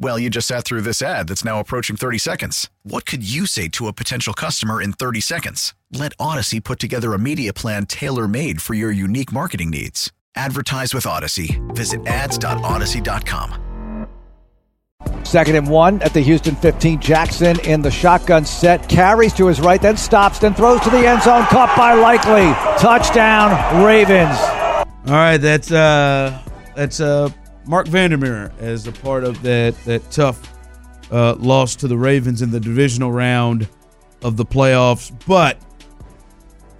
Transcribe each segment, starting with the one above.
Well, you just sat through this ad that's now approaching 30 seconds. What could you say to a potential customer in 30 seconds? Let Audacy put together a media plan tailor made for your unique marketing needs. Advertise with Audacy. Visit ads.audacy.com. Second and one at the Houston 15. Jackson in the shotgun set, carries to his right, then stops, then throws to the end zone, caught by Likely. Touchdown, Ravens. All right, that's uh, that's uh, Marc Vandermeer as a part of that that tough uh, loss to the Ravens in the divisional round of the playoffs. But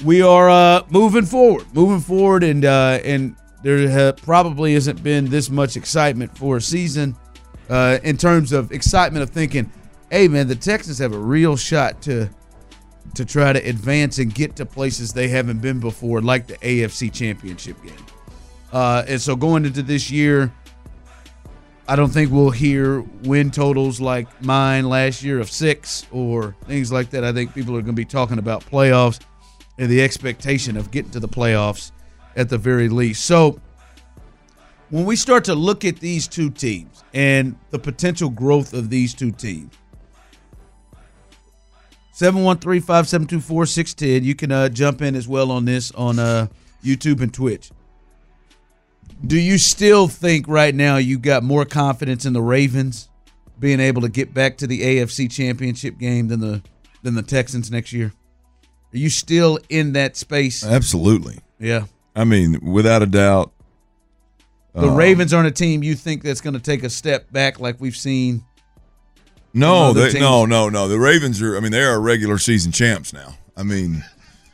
we are uh, moving forward, moving forward, and uh, and there ha- probably hasn't been this much excitement for a season uh, in terms of excitement of thinking, hey man, the Texans have a real shot to to try to advance and get to places they haven't been before, like the AFC Championship game. Uh, and so going into this year, I don't think we'll hear win totals like mine last year of six or things like that. I think people are going to be talking about playoffs and the expectation of getting to the playoffs at the very least. So when we start to look at these two teams and the potential growth of these two teams, 713-572-4610. You can uh, jump in as well on this on uh, YouTube and Twitch. Do you still think right now you got more confidence in the Ravens being able to get back to the AFC Championship game than the than the Texans next year? Are you still in that space? Absolutely. Yeah. I mean, without a doubt. The um, Ravens aren't a team you think that's going to take a step back like we've seen. No, they, no, no, no. The Ravens are. I mean, they are regular season champs now. I mean,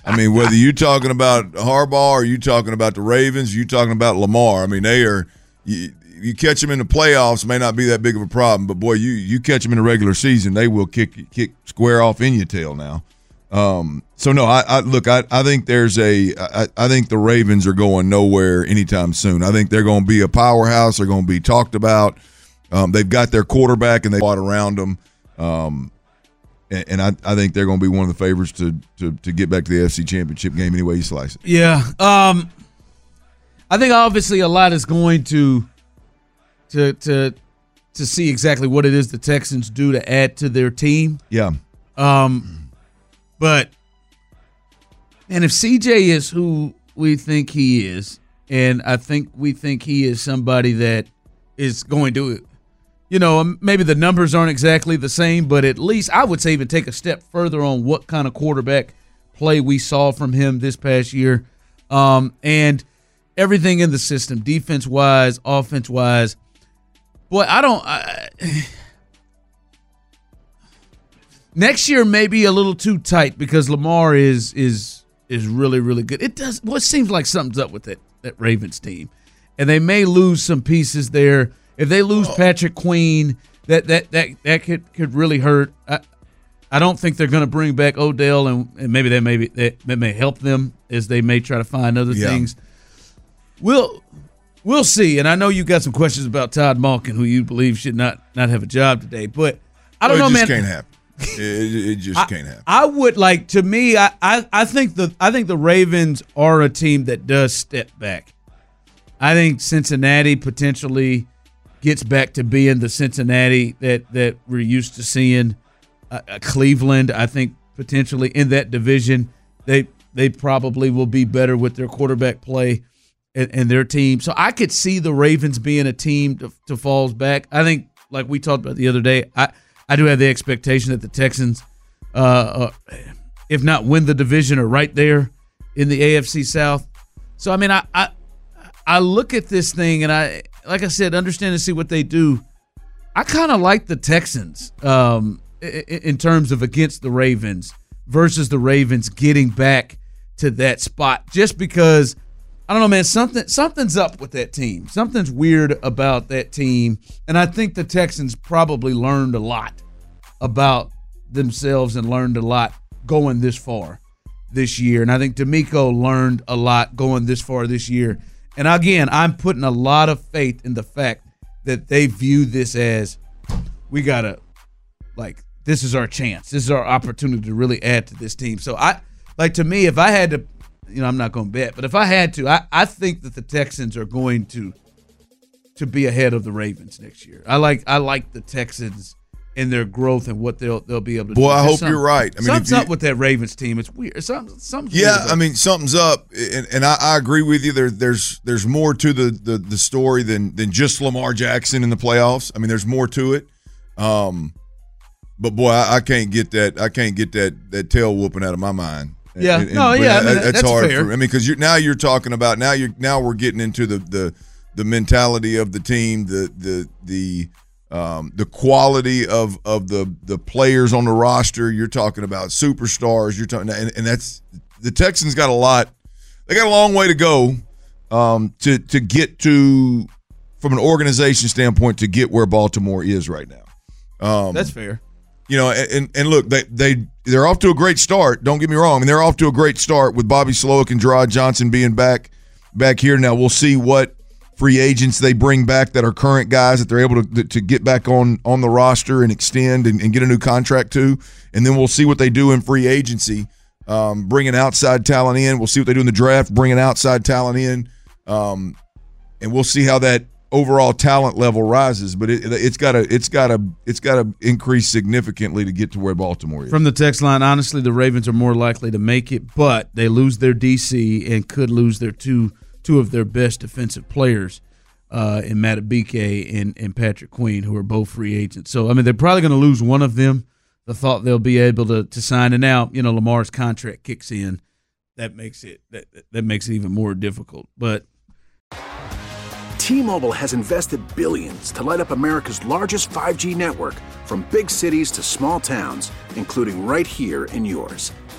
I mean, whether you're talking about Harbaugh or you talking about the Ravens, you talking about Lamar. I mean, they are. You, you catch them in the playoffs may not be that big of a problem, but boy, you you catch them in the regular season, they will kick kick square off in your tail now. Um, so no, I, I look, I, I think there's a, I, I think the Ravens are going nowhere anytime soon. I think they're going to be a powerhouse. They're going to be talked about. Um, they've got their quarterback and they fought around them. Um, and, and I, I think they're going to be one of the favorites to, to to get back to the FC Championship game anyway you slice it. Yeah. Um I think obviously a lot is going to to to to see exactly what it is the Texans do to add to their team. Yeah. Um but and if CJ is who we think he is, and I think we think he is somebody that is going to you know, um, maybe the numbers aren't exactly the same, but at least I would say even take a step further on what kind of quarterback play we saw from him this past year. Um, and everything in the system, defense wise, offense wise. Boy, I don't. I, next year may be a little too tight because Lamar is is is really really good. It does. Well, seems like something's up with that that Ravens team, and they may lose some pieces there. If they lose oh. Patrick Queen, that that that that could could really hurt. I, I don't think they're going to bring back Odell, and, and maybe that may be, that, may help them as they may try to find other Yeah. things. We'll we'll see. And I know you got some questions about Todd Monken, who you believe should not not have a job today, but I don't Well, know, just man. can't happen. It, it- just can't happen. I would like to me. I, I I think the I think the Ravens are a team that does step back. I think Cincinnati potentially gets back to being the Cincinnati that that we're used to seeing. Uh, uh, Cleveland, I think potentially in that division, they they probably will be better with their quarterback play and, and their team. So I could see the Ravens being a team to, to falls back. I think, like we talked about the other day, I I do have the expectation that the Texans, uh, uh, if not win the division, are right there in the AFC South. So I mean, I I, I look at this thing and I like I said, understand and see what they do. I kind of like the Texans um, in terms of against the Ravens versus the Ravens getting back to that spot just because I don't know, man. Something something's up with that team. Something's weird about that team, and I think the Texans probably learned a lot about themselves and learned a lot going this far this year. And I think DeMeco learned a lot going this far this year. And again, I'm putting a lot of faith in the fact that they view this as we gotta like this is our chance. This is our opportunity to really add to this team. So I like to me, if I had to you know, I'm not to bet, but if I had to, I, I think that the Texans are going to to be ahead of the Ravens next year. I like I like the Texans and their growth and what they'll they'll be able to Boy, do. I There's hope you're right. I mean, something's you- up with that Ravens team. It's weird. Something, something's Yeah, I mean something's up, and, and I, I agree with you. There, there's there's more to the, the the story than than just Lamar Jackson in the playoffs. I mean, there's more to it. Um, but boy, I, I can't get that. I can't get that that tail whooping out of my mind. Yeah. And- No, yeah, I mean, that's, that's hard. fair. For, I mean, because you're now you're talking about now you're now we're getting into the the the mentality of the team, the the the um, the quality of of the the players on the roster. You're talking about superstars. You're talking, and, and that's the Texans got a lot. They got a long way to go um, to to get to from an organization standpoint to get where Baltimore is right now. Um, That's fair. you know, and and look, they they they're off to a great start. Don't get me wrong. I mean, they're off to a great start with Bobby Slowik and Jerrod Johnson being back back here. Now we'll see what free agents they bring back that are current guys that they're able to to get back on on the roster and extend and, and get a new contract to, and then we'll see what they do in free agency, um, bringing outside talent in. We'll see what they do in the draft, bringing outside talent in, um, and we'll see how that overall talent level rises. But it, it's got to it's got to it's got to increase significantly to get to where Baltimore is. From the text line, honestly, the Ravens are more likely to make it, but they lose their DC and could lose their two two of their best defensive players uh, in Madubuike and, and Patrick Queen, who are both free agents. So, I mean, they're probably going to lose one of them. The thought they'll be able to, to sign, and now you know Lamar's contract kicks in, that makes it that that makes it even more difficult. But T-Mobile has invested billions to light up America's largest 5G network from big cities to small towns, including right here in yours.